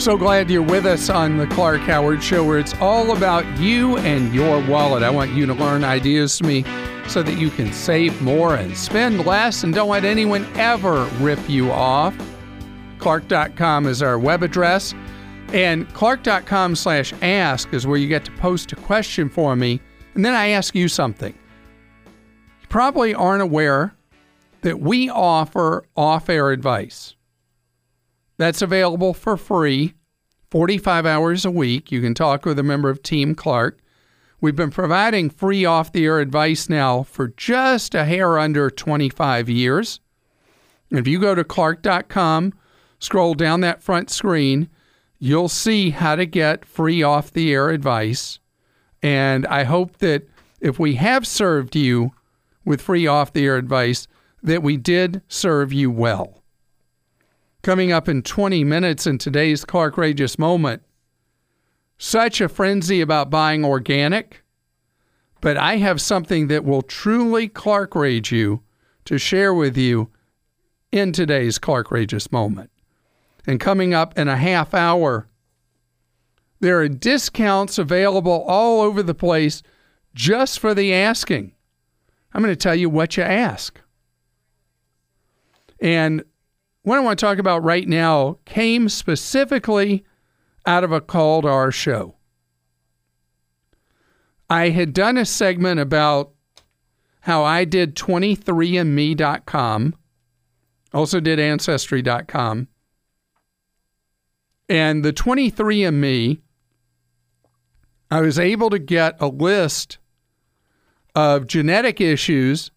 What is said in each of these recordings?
So glad you're with us on the Clark Howard Show, where it's all about you and your wallet. I want you to learn ideas from me so that you can save more and spend less and don't let anyone ever rip you off. Clark.com is our web address. And clark.com slash ask is where you get to post a question for me. And then I ask you something. You probably aren't aware that we offer off air advice. That's available for free, 45 hours a week. You can talk with a member of Team Clark. We've been providing free off the air advice now for just a hair under 25 years. If you go to clark.com, scroll down that front screen, you'll see how to get free off the air advice. And I hope that if we have served you with free off the air advice, that we did serve you well. Coming up in 20 minutes in today's Clark Rageous moment, such a frenzy about buying organic, but I have something that will truly Clark Rage you to share with you in today's Clark Rageous moment. And coming up in a half hour, there are discounts available all over the place just for the asking. I'm going to tell you what you ask. And what I want to talk about right now came specifically out of a call to our show. I had done a segment about how I did 23andme.com, also did ancestry.com. And the 23andme, I was able to get a list of genetic issues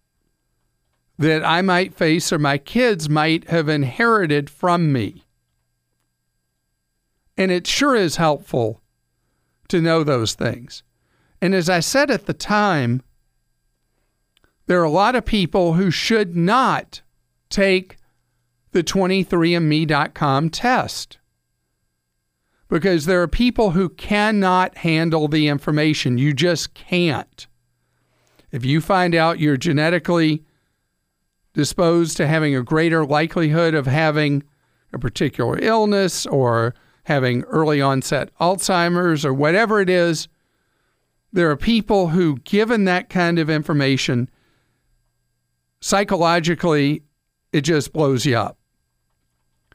that I might face or my kids might have inherited from me. And it sure is helpful to know those things. And as I said at the time, there are a lot of people who should not take the 23andme.com test because there are people who cannot handle the information. You just can't. If you find out you're genetically disposed to having a greater likelihood of having a particular illness or having early onset Alzheimer's or whatever it is, there are people who, given that kind of information, psychologically, it just blows you up.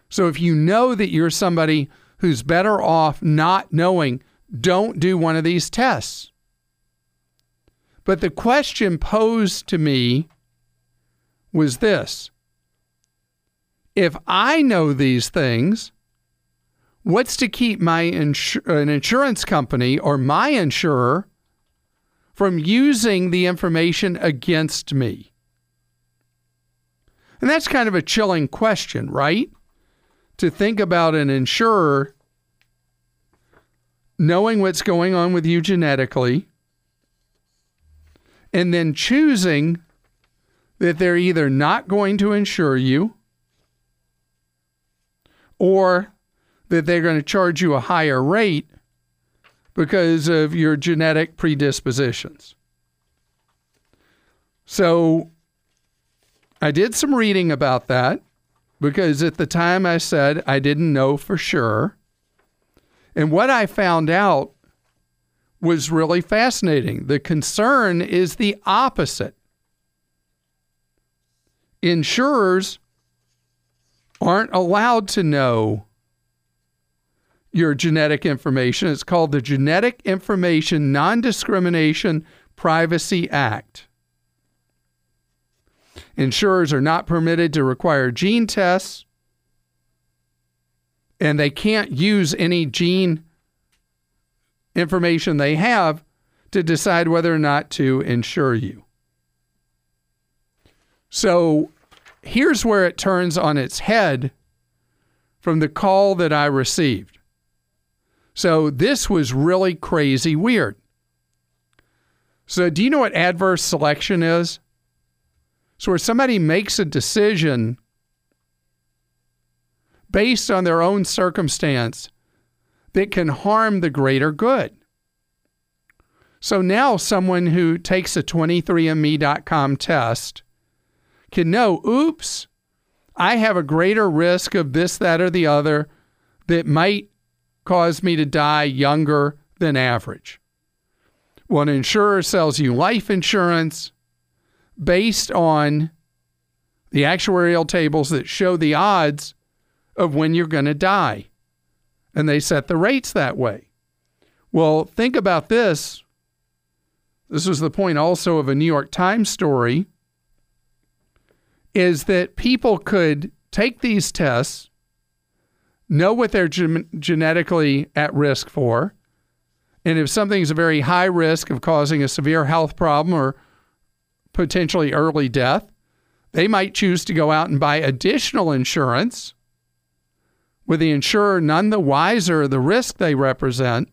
So if you know that you're somebody who's better off not knowing, don't do one of these tests. But the question posed to me was this If I know these things, what's to keep my insur- an insurance company or my insurer from using the information against me? And that's kind of a chilling question, right? To think about an insurer knowing what's going on with you genetically and then choosing that they're either not going to insure you or that they're going to charge you a higher rate because of your genetic predispositions. So I did some reading about that because at the time I said I didn't know for sure. And what I found out was really fascinating. The concern is the opposite insurers aren't allowed to know your genetic information. It's called the Genetic Information Non Discrimination Privacy Act. Insurers are not permitted to require gene tests, and they can't use any gene information they have to decide whether or not to insure you. So here's where it turns on its head from the call that I received. So this was really crazy weird. So, do you know what adverse selection is? So, where somebody makes a decision based on their own circumstance that can harm the greater good. So now someone who takes a 23andme.com test can know, oops, I have a greater risk of this, that, or the other that might cause me to die younger than average. Well, an insurer sells you life insurance based on the actuarial tables that show the odds of when you're going to die. And they set the rates that way. Well, think about this. This was the point also of a New York Times story is that people could take these tests, know what they're gen- genetically at risk for, and if something's a very high risk of causing a severe health problem or potentially early death, they might choose to go out and buy additional insurance with the insurer none the wiser of the risk they represent.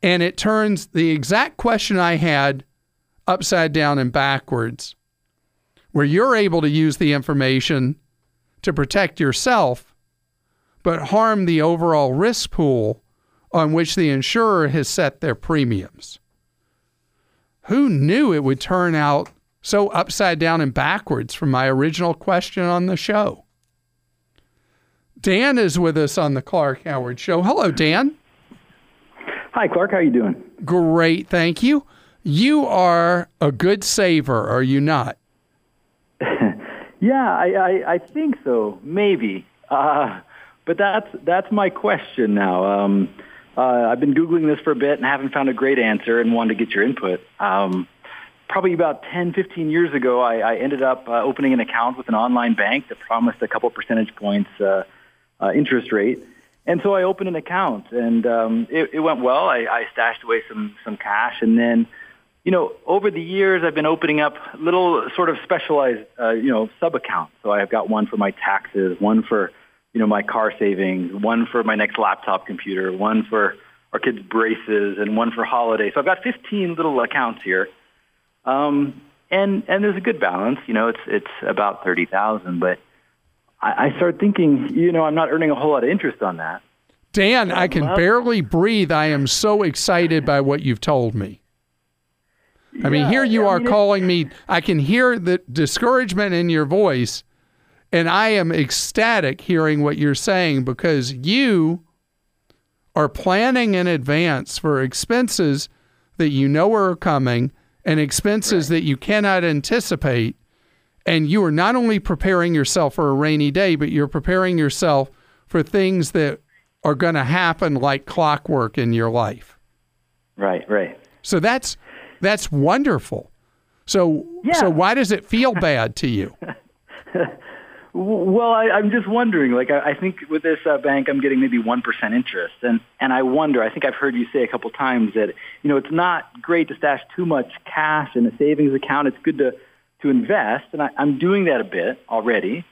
And it turns the exact question I had upside down and backwards, where you're able to use the information to protect yourself, but harm the overall risk pool on which the insurer has set their premiums. Who knew it would turn out so upside down and backwards from my original question on the show? Dan is with us on the Clark Howard Show. Hello, Dan. Hi, Clark. How are you doing? Great, thank you. You are a good saver, are you not? Yeah, I, I, I, think so. Maybe, uh, but that's that's my question now. Um, uh, I've been googling this for a bit and haven't found a great answer, and wanted to get your input. Um, probably about 10, 15 years ago, I, I ended up uh, opening an account with an online bank that promised a couple percentage points uh, uh, interest rate. And so I opened an account, and um, it, it went well. I, I stashed away some some cash, and then, you know, over the years, I've been opening up little sort of specialized, uh, you know, sub accounts. So I've got one for my taxes, one for, you know, my car savings, one for my next laptop computer, one for our kids' braces, and one for holidays. So I've got 15 little accounts here, um, and and there's a good balance. You know, it's it's about thirty thousand, but I, I start thinking, you know, I'm not earning a whole lot of interest on that. Dan, I can barely breathe. I am so excited by what you've told me. I mean, here you I are mean, calling me. I can hear the discouragement in your voice, and I am ecstatic hearing what you're saying because you are planning in advance for expenses that you know are coming and expenses right. that you cannot anticipate and you are not only preparing yourself for a rainy day, but you're preparing yourself for things that are going to happen like clockwork in your life. Right, right. So that's that's wonderful. So yeah. so why does it feel bad to you? well, I, I'm just wondering. Like, I, I think with this uh, bank, I'm getting maybe one percent interest, and and I wonder. I think I've heard you say a couple times that you know it's not great to stash too much cash in a savings account. It's good to to invest, and I, I'm doing that a bit already.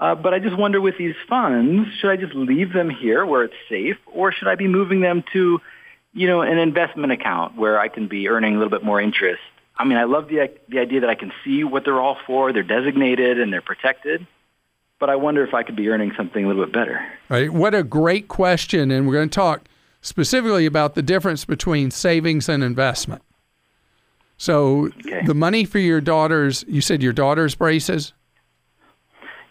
Uh, but I just wonder with these funds, should I just leave them here where it's safe, or should I be moving them to, you know, an investment account where I can be earning a little bit more interest? I mean, I love the the idea that I can see what they're all for. They're designated and they're protected. But I wonder if I could be earning something a little bit better. All right. What a great question, and we're going to talk specifically about the difference between savings and investment. So okay. the money for your daughter's, you said your daughter's braces?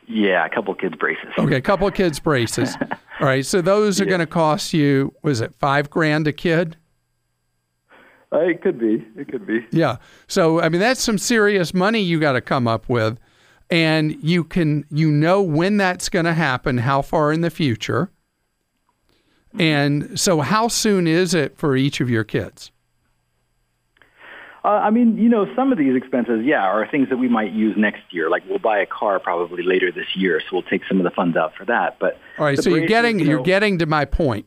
Yeah, a couple kids' braces. Okay, a couple of kids' braces. All right, so those are yeah. going to cost you, was it five grand a kid? Uh, it could be. It could be. Yeah. So I mean, that's some serious money you got to come up with, and you can you know when that's going to happen, how far in the future, and so how soon is it for each of your kids? Uh, I mean, you know, some of these expenses, yeah, are things that we might use next year. Like we'll buy a car probably later this year, so we'll take some of the funds out for that. But all right, so you're getting you know, you're getting to my point.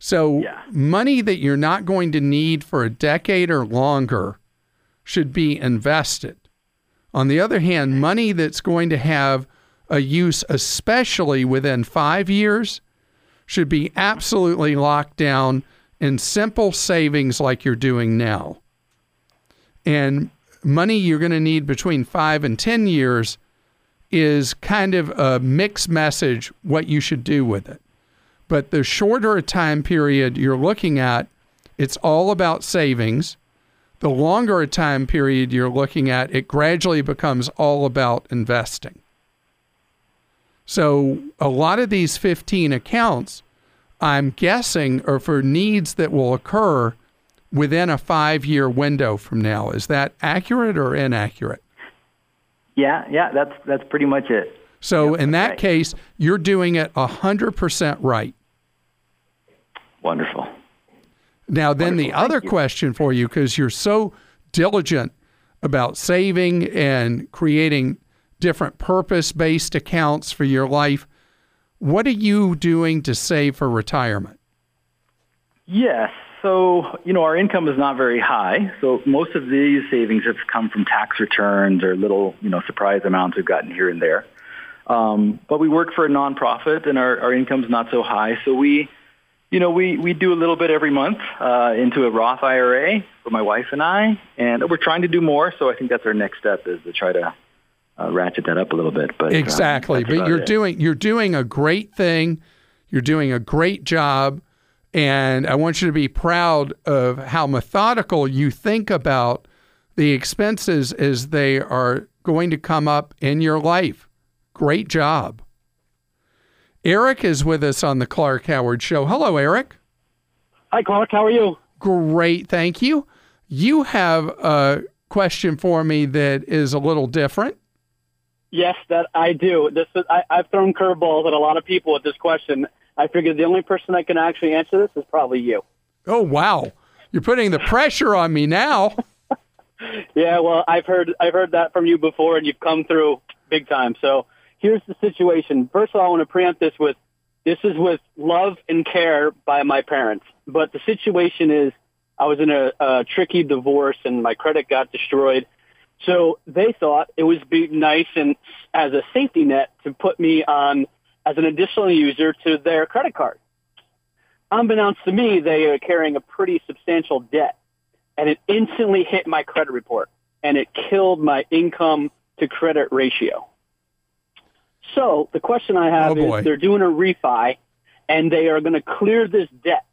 So yeah. money that you're not going to need for a decade or longer should be invested. On the other hand, money that's going to have a use, especially within five years, should be absolutely locked down in simple savings like you're doing now and money you're going to need between five and 10 years is kind of a mixed message what you should do with it. But the shorter a time period you're looking at, it's all about savings. The longer a time period you're looking at, it gradually becomes all about investing. So a lot of these 15 accounts I'm guessing, are for needs that will occur within a five year window from now. Is that accurate or inaccurate? Yeah, yeah, that's that's pretty much it. So Yep, in that right. case, you're doing it 100% right. Wonderful. Now, then the Wonderful. Thank other question for you, because you're so diligent about saving and creating different purpose based accounts for your life, what are you doing to save for retirement? Yes. So, you know, our income is not very high. So most of these savings have come from tax returns or little, you know, surprise amounts we've gotten here and there. Um, but we work for a nonprofit and our, our income's not so high. So we, you know, we, we do a little bit every month uh, into a Roth IRA for my wife and I. And we're trying to do more. So I think that's our next step is to try to uh, ratchet that up a little bit. But um, Exactly. that's but you're it. doing you're doing a great thing. You're doing a great job. And I want you to be proud of how methodical you think about the expenses as they are going to come up in your life. Great job. Eric is with us on the Clark Howard Show. Hello, Eric. Hi, Clark. How are you? Great. Thank you. You have a question for me that is a little different. Yes, that I do. This is, I, I've thrown curveballs at a lot of people with this question. I figured the only person that can actually answer this is probably you. Oh, wow. You're putting the pressure on me now. Yeah, well, I've heard I've heard that from you before, and you've come through big time. So here's the situation. First of all, I want to preempt this with this is with love and care by my parents. But the situation is, I was in a, a tricky divorce, and my credit got destroyed. So they thought it would be nice and as a safety net to put me on as an additional user to their credit card. Unbeknownst to me, they are carrying a pretty substantial debt and it instantly hit my credit report and it killed my income to credit ratio. So the question I have Oh, is they're doing a refi and they are going to clear this debt.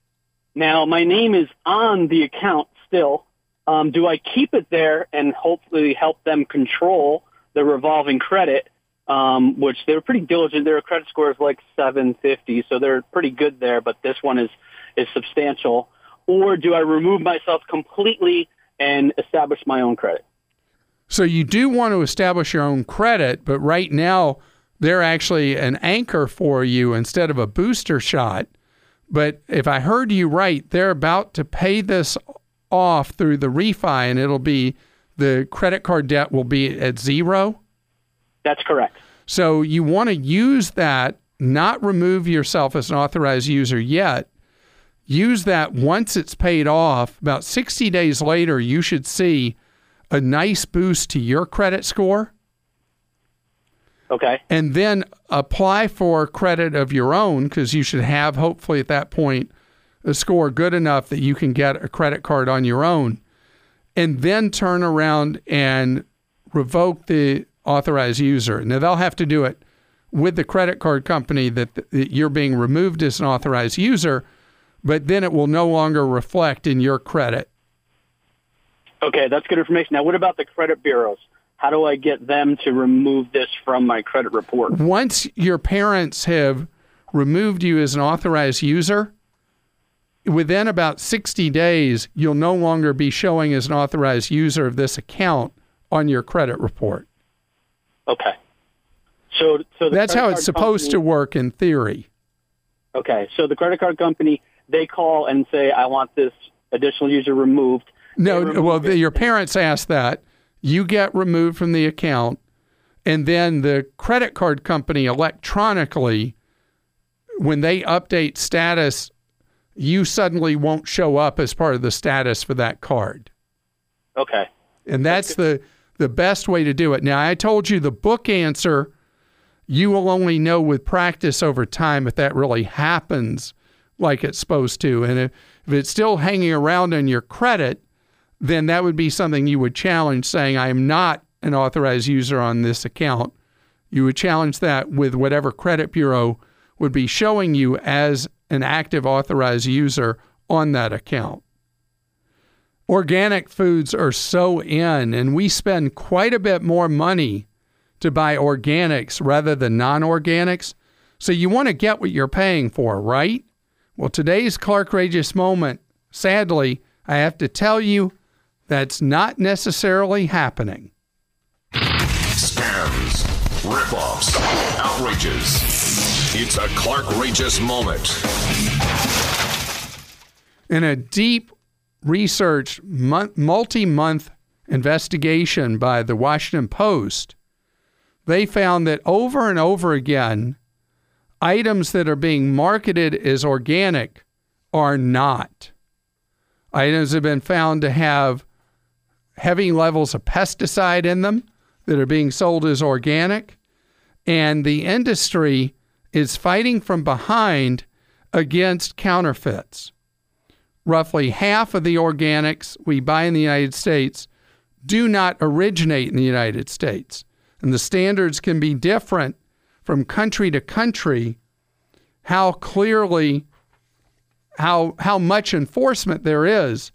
Now my name is on the account still. Um, do I keep it there and hopefully help them control the revolving credit, um, which they're pretty diligent. Their credit score is like 750, so they're pretty good there. But this one is is substantial. Or do I remove myself completely and establish my own credit? So you do want to establish your own credit, but right now they're actually an anchor for you instead of a booster shot. But if I heard you right, they're about to pay this off through the refi and it'll be the credit card debt will be at zero. That's correct. So you want to use that, not remove yourself as an authorized user yet. Use that once it's paid off. About 60 days later, you should see a nice boost to your credit score Okay. and then apply for credit of your own because you should have, hopefully, at that point, a score good enough that you can get a credit card on your own. And then turn around and revoke the authorized user. Now, they'll have to do it with the credit card company that, that you're being removed as an authorized user, but then it will no longer reflect in your credit. Okay, that's good information. Now, what about the credit bureaus? How do I get them to remove this from my credit report? once your parents have removed you as an authorized user, within about 60 days, you'll no longer be showing as an authorized user of this account on your credit report. Okay. So, so the That's how it's supposed company- to work in theory. Okay, so the credit card company they call and say, "I want this additional user removed." No, remove well, the, your parents ask that. You get removed from the account, and then the credit card company electronically, when they update status, you suddenly won't show up as part of the status for that card. Okay. And that's the the best way to do it. Now, I told you the book answer, you will only know with practice over time if that really happens like it's supposed to. And if, if it's still hanging around on your credit, then that would be something you would challenge saying, I am not an authorized user on this account. You would challenge that with whatever credit bureau would be showing you as an active authorized user on that account. Organic foods are so in, and we spend quite a bit more money to buy organics rather than non organics. So you want to get what you're paying for, right? Well, today's Clark Rageous moment, sadly, I have to tell you, that's not necessarily happening. Scams, ripoffs, outrages. It's a Clark Rageous moment. In a deep research, multi month investigation by the Washington Post, they found that over and over again, items that are being marketed as organic are not. Items have been found to have heavy levels of pesticide in them that are being sold as organic. And the industry is fighting from behind against counterfeits. Roughly half of the organics we buy in the United States do not originate in the United States. And the standards can be different from country to country, how clearly, how, how much enforcement there is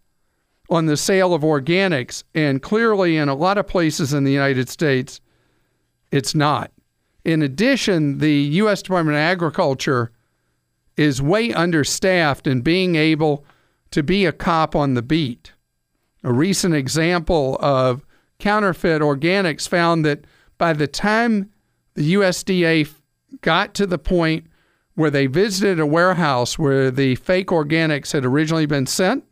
on the sale of organics. And clearly, in a lot of places in the United States, it's not. In addition, the U.S. Department of Agriculture is way understaffed in being able to be a cop on the beat. A recent example of counterfeit organics found that by the time the USDA got to the point where they visited a warehouse where the fake organics had originally been sent,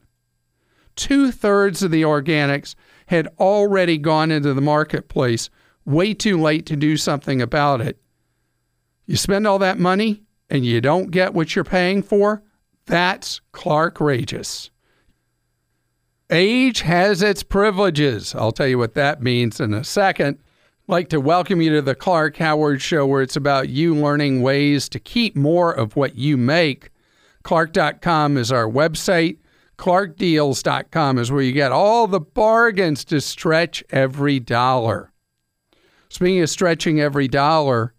two thirds of the organics had already gone into the marketplace, way too late to do something about it. You spend all that money and you don't get what you're paying for? That's Clark Rageous. Age has its privileges. I'll tell you what that means in a second. I'd like to welcome you to the Clark Howard Show, where it's about you learning ways to keep more of what you make. Clark.com is our website. ClarkDeals.com is where you get all the bargains to stretch every dollar. Speaking of stretching every dollar,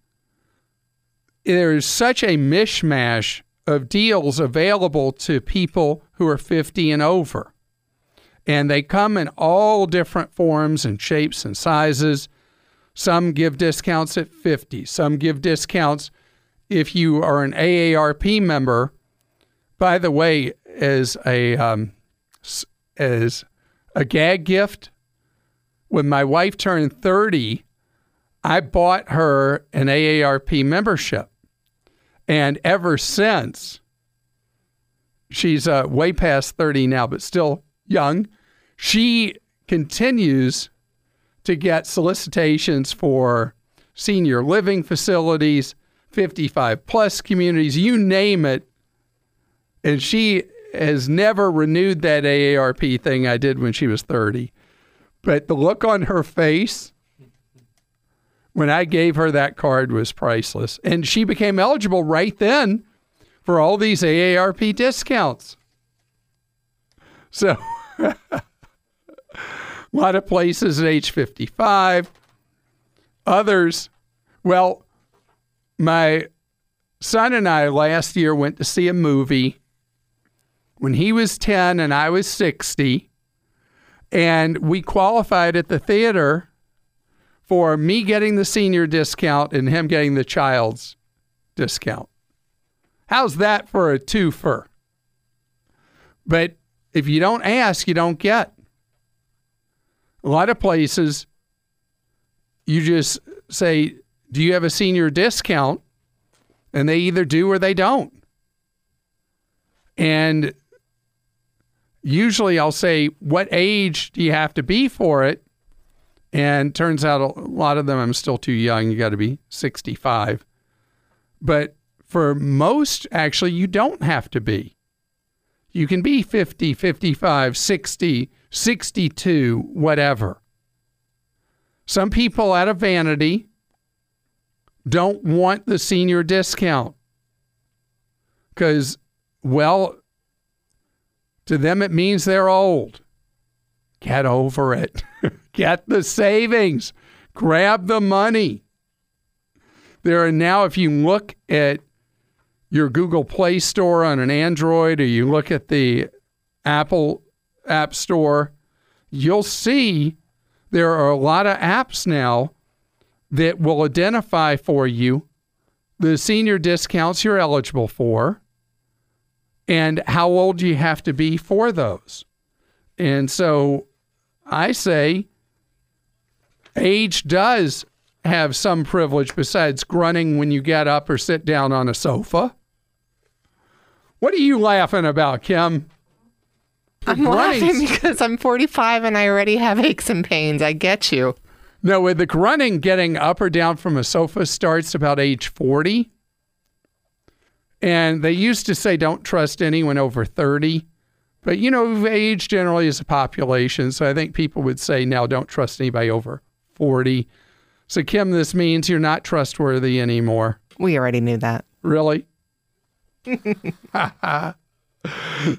there is such a mishmash of deals available to people who are 50 and over. And they come in all different forms and shapes and sizes. Some give discounts at 50, some give discounts if you are an AARP member. By the way, as a um, as a gag gift. When my wife turned 30, I bought her an AARP membership. And ever since, she's uh, way past 30 now, but still young, she continues to get solicitations for senior living facilities, 55 plus communities, you name it. And she has never renewed that AARP thing I did when she was 30. But the look on her face when I gave her that card was priceless. And she became eligible right then for all these AARP discounts. So, a lot of places at age 55. Others, well, my son and I last year went to see a movie when he was 10 and I was 60. And we qualified at the theater for me getting the senior discount and him getting the child's discount. How's that for a twofer? But if you don't ask, you don't get. A lot of places, you just say, Do you have a senior discount? And they either do or they don't. And usually I'll say, What age do you have to be for it? And turns out a lot of them I'm still too young. You got to be 65. But for most, actually, you don't have to be. You can be 50, 55, 60, 62, whatever. Some people out of vanity don't want the senior discount because, well, to them, it means they're old. Get over it. Get the savings. Grab the money. There are now, if you look at your Google Play Store on an Android or you look at the Apple App Store, you'll see there are a lot of apps now that will identify for you the senior discounts you're eligible for and how old you have to be for those? And so I say age does have some privilege besides grunting when you get up or sit down on a sofa. What are you laughing about, Kim? I'm laughing because I'm 45 and I already have aches and pains. I get you. No, with the grunting, getting up or down from a sofa starts about age 40. And they used to say don't trust anyone over 30. But, you know, age generally is a population. So I think people would say now don't trust anybody over 40. So, Kim, this means you're not trustworthy anymore. We already knew that. Really?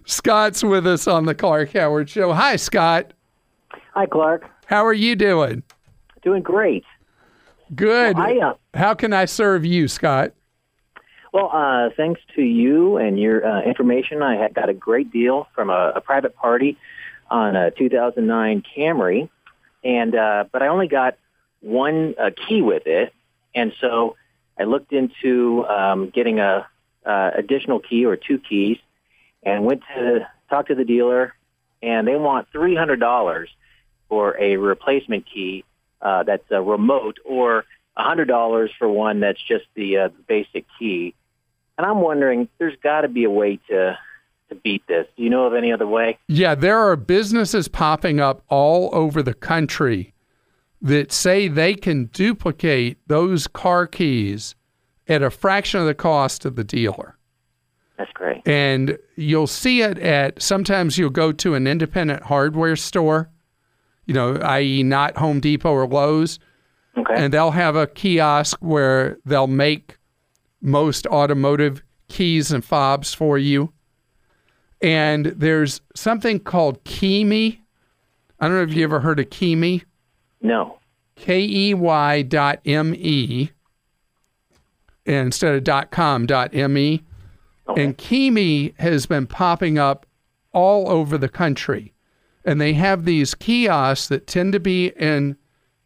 Scott's with us on the Clark Howard Show. Hi, Scott. Hi, Clark. How are you doing? Doing great. Good. Well, I, uh, How can I serve you, Scott? Well, uh, thanks to you and your uh, information, I had got a great deal from a, a private party on a 2009 Camry, and uh, but I only got one uh, key with it, and so I looked into um, getting a uh, additional key or two keys, and went to talk to the dealer, and they want three hundred dollars for a replacement key uh, that's a remote, or a hundred dollars for one that's just the uh, basic key. And I'm wondering, there's got to be a way to to beat this. Do you know of any other way? Yeah, there are businesses popping up all over the country that say they can duplicate those car keys at a fraction of the cost of the dealer. That's great. And you'll see it at sometimes you'll go to an independent hardware store, you know, i.e., not Home Depot or Lowe's, Okay. and they'll have a kiosk where they'll make most automotive keys and fobs for you. And there's something called KeyMe. I don't know if you ever heard of KeyMe. no. K E Y dot M E instead of dot com dot M E. And KeyMe has been popping up all over the country. And they have these kiosks that tend to be in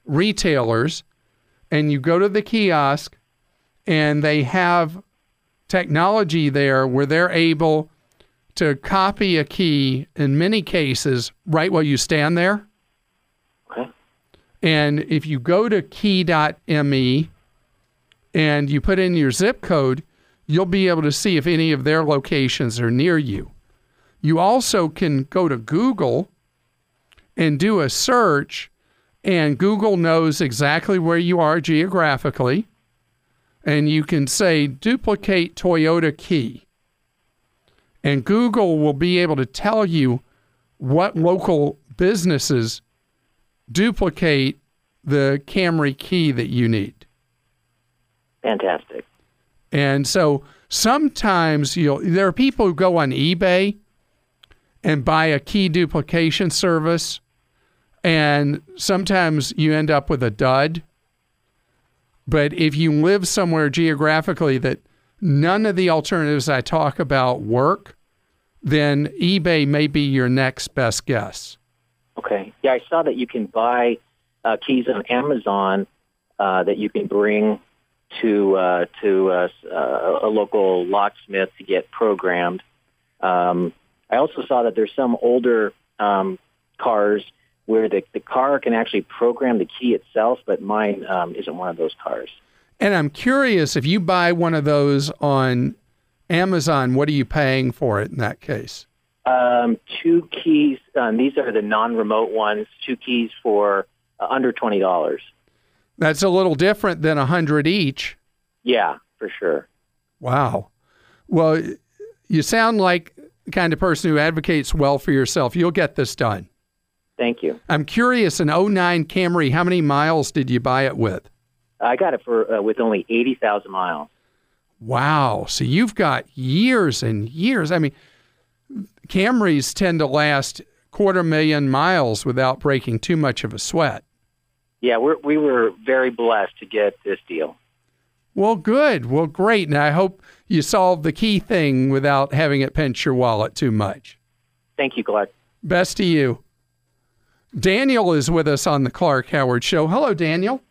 retailers. And you go to the kiosk and they have technology there where they're able to copy a key in many cases right while you stand there. Okay. And if you go to key.me and you put in your zip code, you'll be able to see if any of their locations are near you. You also can go to Google and do a search, and Google knows exactly where you are geographically. And you can say, duplicate Toyota key. And Google will be able to tell you what local businesses duplicate the Camry key that you need. Fantastic. And so sometimes you'll there are people who go on eBay and buy a key duplication service and sometimes you end up with a dud. But if you live somewhere geographically that none of the alternatives I talk about work, then eBay may be your next best guess. Okay. Yeah, I saw that you can buy uh, keys on Amazon uh, that you can bring to uh, to uh, a local locksmith to get programmed. Um, I also saw that there's some older um, cars where the, the car can actually program the key itself, but mine um, isn't one of those cars. And I'm curious if you buy one of those on Amazon, what are you paying for it in that case? Um, two keys. Um, these are the non-remote ones. Two keys for uh, under twenty dollars. That's a little different than a hundred each. Yeah, for sure. Wow. Well, you sound like the kind of person who advocates well for yourself. You'll get this done. Thank you. I'm curious, an 09 Camry, how many miles did you buy it with? I got it for uh, with only eighty thousand miles. Wow. So you've got years and years. I mean, Camrys tend to last quarter million miles without breaking too much of a sweat. Yeah, we're, we were very blessed to get this deal. Well, good. Well, great. And I hope you solved the key thing without having it pinch your wallet too much. Thank you, Clark. Best to you. Daniel is with us on the Clark Howard Show. Hello, Daniel.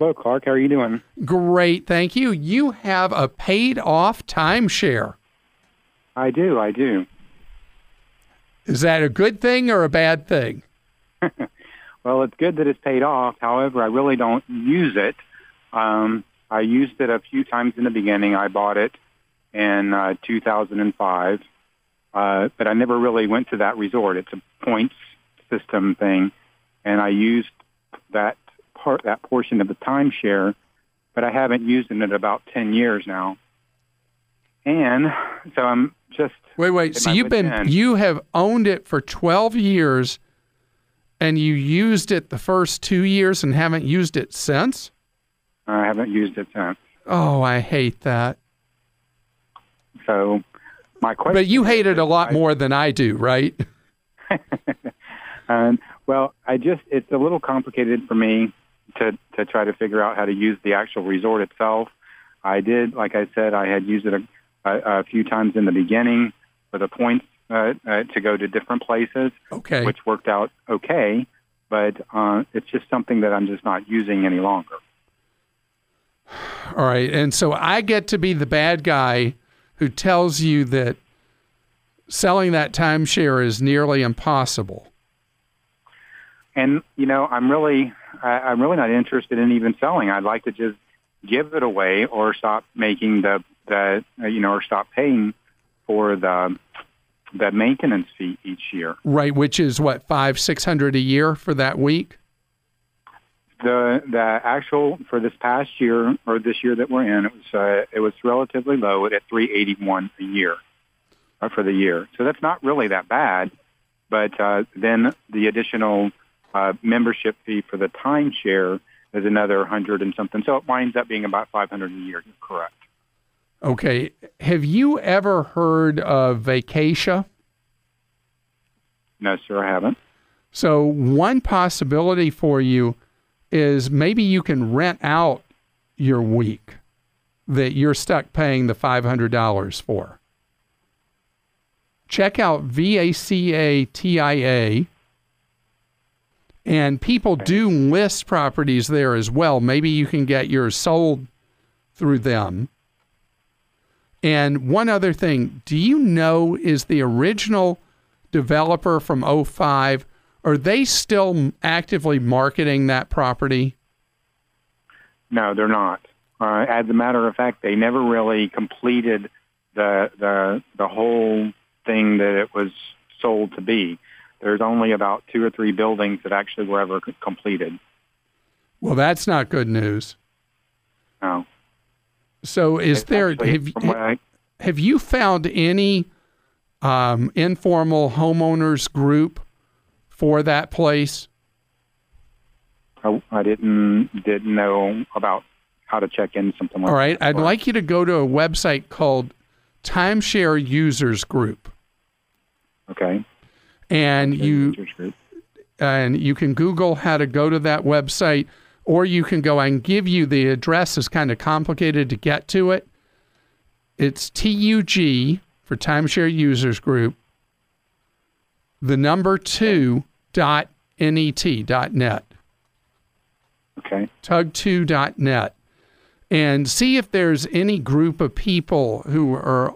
Hello, Clark. How are you doing? Great. Thank you. You have a paid off timeshare. I do. I do. Is that a good thing or a bad thing? Well, it's good that it's paid off. However, I really don't use it. Um, I used it a few times in the beginning. I bought it in uh, 2005, uh, but I never really went to that resort. It's a points system thing, and I used that part, that portion of the timeshare, but I haven't used it in about 10 years now. And so I'm just Wait, wait. So you've been end. you have owned it for 12 years and you used it the first 2 years and haven't used it since? I haven't used it since. Oh, I hate that. So my question. But you hate it a lot I- more than I do, right? Um, well, I just it's a little complicated for me to to try to figure out how to use the actual resort itself. I did, like I said, I had used it a, a, a few times in the beginning for the points uh, uh, to go to different places, Okay. which worked out okay. But uh, it's just something that I'm just not using any longer. All right. And so I get to be the bad guy who tells you that selling that timeshare is nearly impossible. And you know, I'm really, I, I'm really not interested in even selling. I'd like to just give it away or stop making the, the, you know, or stop paying for the, the maintenance fee each year. Right, which is what, five, six hundred a year for that week? The the actual for this past year or this year that we're in, it was uh, it was relatively low at 381 a year uh, for the year. So that's not really that bad. But uh, then the additional uh, membership fee for the timeshare is another hundred and something. So it winds up being about 500 a year. You're correct. Okay. Have you ever heard of Vacatia? No, sir, I haven't. So, one possibility for you is maybe you can rent out your week that you're stuck paying the $500 for. Check out VACATIA. And people do list properties there as well. Maybe you can get yours sold through them. And one other thing, do you know is the original developer from 05 are they still actively marketing that property? No, they're not. Uh, as a matter of fact, they never really completed the the the whole thing that it was sold to be. There's only about two or three buildings that actually were ever completed. Well, that's not good news. No. So, is It's there actually, have, I, have you found any um, informal homeowners group for that place? I, I didn't didn't know about how to check in something like that. All right, that. I'd like you to go to a website called Timeshare Users Group, Okay. And you and you can Google how to go to that website, or you can go. and give you the address. It's kind of complicated to get to it. It's TUG for Timeshare Users Group. The number two dot net dot net Okay. Tug two dot net, and see if there's any group of people who are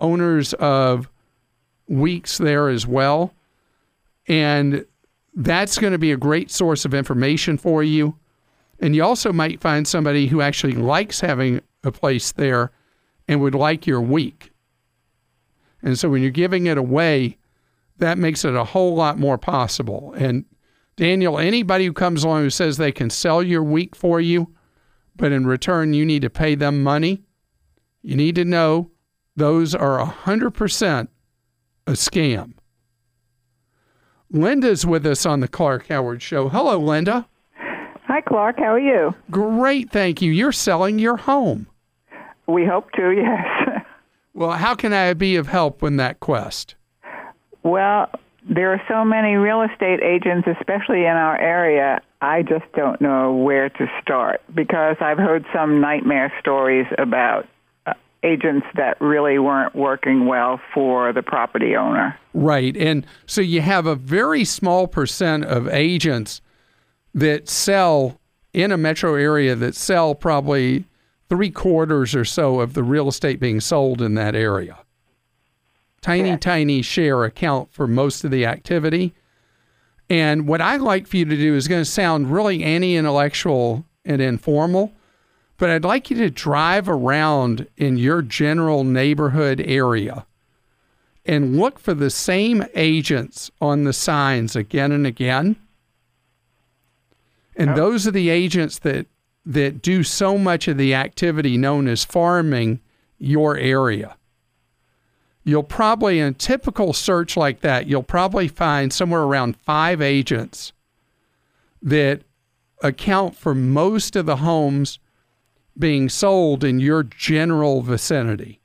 owners of weeks there as well. And that's going to be a great source of information for you. And you also might find somebody who actually likes having a place there and would like your week. And so when you're giving it away, that makes it a whole lot more possible. And Daniel, anybody who comes along who says they can sell your week for you, but in return you need to pay them money, you need to know those are 100% a scam. Linda's with us on the Clark Howard Show. Hello, Linda. Hi, Clark. How are you? Great, thank you. You're selling your home. We hope to, yes. Well, how can I be of help in that quest? well, there are so many real estate agents, especially in our area. I just don't know where to start because I've heard some nightmare stories about agents that really weren't working well for the property owner. Right. And so you have a very small percent of agents that sell in a metro area that sell probably three quarters or so of the real estate being sold in that area. tiny, Yeah. tiny share account for most of the activity. And what I'd like for you to do is going to sound really anti intellectual and informal, but I'd like you to drive around in your general neighborhood area and look for the same agents on the signs again and again. And those are the agents that that do so much of the activity known as farming your area. You'll probably in a typical search like that, you'll probably find somewhere around 5 agents that account for most of the homes being sold in your general vicinity.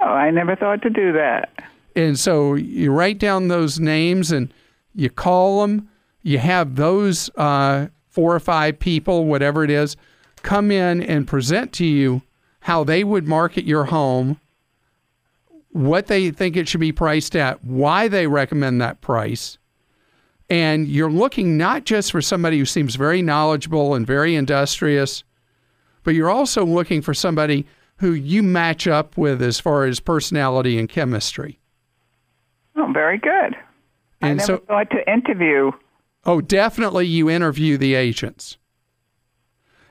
Oh, I never thought to do that. And so you write down those names and you call them. You have those uh, four or five people, whatever it is, come in and present to you how they would market your home, what they think it should be priced at, why they recommend that price. And you're looking not just for somebody who seems very knowledgeable and very industrious, but you're also looking for somebody who you match up with as far as personality and chemistry. Oh, very good. I And never so, thought to interview. oh, definitely you interview the agents.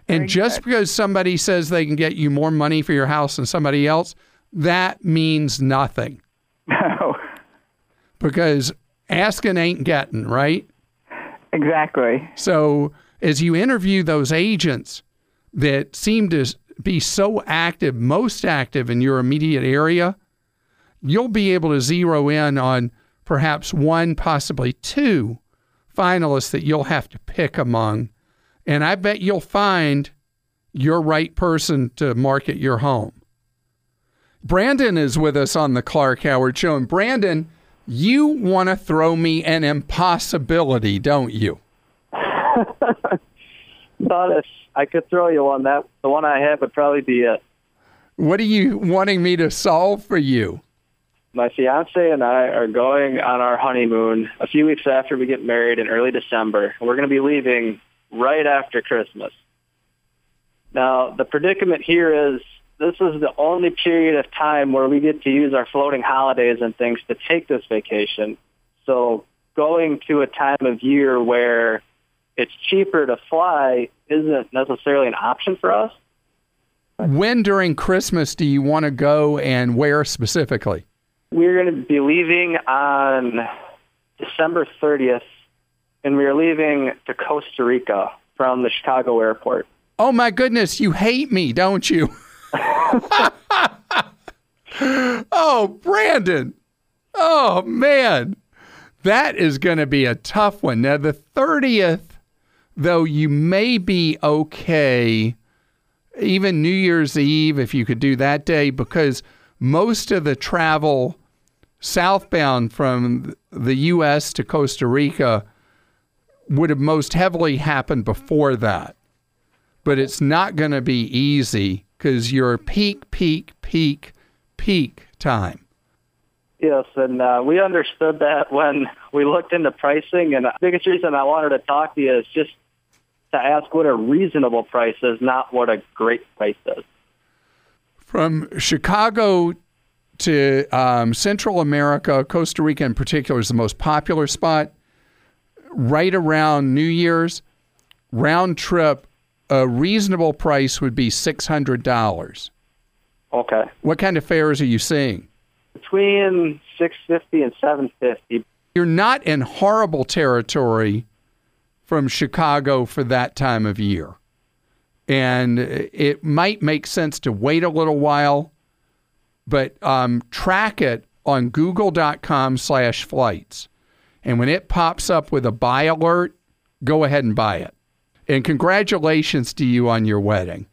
And Very just good. because somebody says they can get you more money for your house than somebody else, that means nothing No, oh. because asking ain't getting, right? exactly. So as you interview those agents that seem to be so active, most active in your immediate area, you'll be able to zero in on perhaps one, possibly two finalists that you'll have to pick among. And I bet you'll find your right person to market your home. Brandon is with us on the Clark Howard Show. And Brandon, you want to throw me an impossibility, don't you? Thought if I could throw you one, that the one I have would probably be it. What are you wanting me to solve for you? My fiance and I are going on our honeymoon a few weeks after we get married in early December. We're going to be leaving right after Christmas. Now, the predicament here is this is the only period of time where we get to use our floating holidays and things to take this vacation. So going to a time of year where it's cheaper to fly isn't necessarily an option for us. When during Christmas do you want to go and where specifically? We're going to be leaving on December 30th, and we are leaving to Costa Rica from the Chicago airport. Oh my goodness, you hate me, don't you? oh, Brandon. Oh, man. That is going to be a tough one. Now, the 30th, though, you may be okay, even New Year's Eve, if you could do that day, because most of the travel southbound from the U.S. to Costa Rica would have most heavily happened before that but it's not going to be easy because you're peak, peak, peak, peak time. Yes, and uh, we understood that when we looked into pricing. And the biggest reason I wanted to talk to you is just to ask what a reasonable price is, not what a great price is. From Chicago to um, Central America, Costa Rica in particular is the most popular spot. Right around New Year's, round trip, a reasonable price would be $600. Okay. What kind of fares are you seeing? Between 650 and 750. You're not in horrible territory from Chicago for that time of year. And it might make sense to wait a little while, but um, track it on google.com slash flights. And when it pops up with a buy alert, go ahead and buy it. And congratulations to you on your wedding.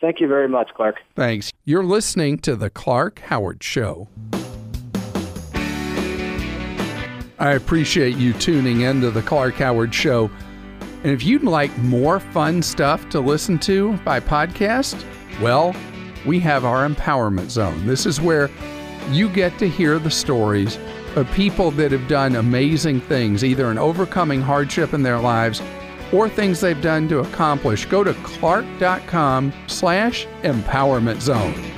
Thank you very much, Clark. Thanks. You're listening to The Clark Howard Show. I appreciate you tuning in to The Clark Howard Show. And if you'd like more fun stuff to listen to by podcast, well, we have our Empowerment Zone. This is where you get to hear the stories of people that have done amazing things, either in overcoming hardship in their lives or things they've done to accomplish. Go to clark.com slash empowerment zone.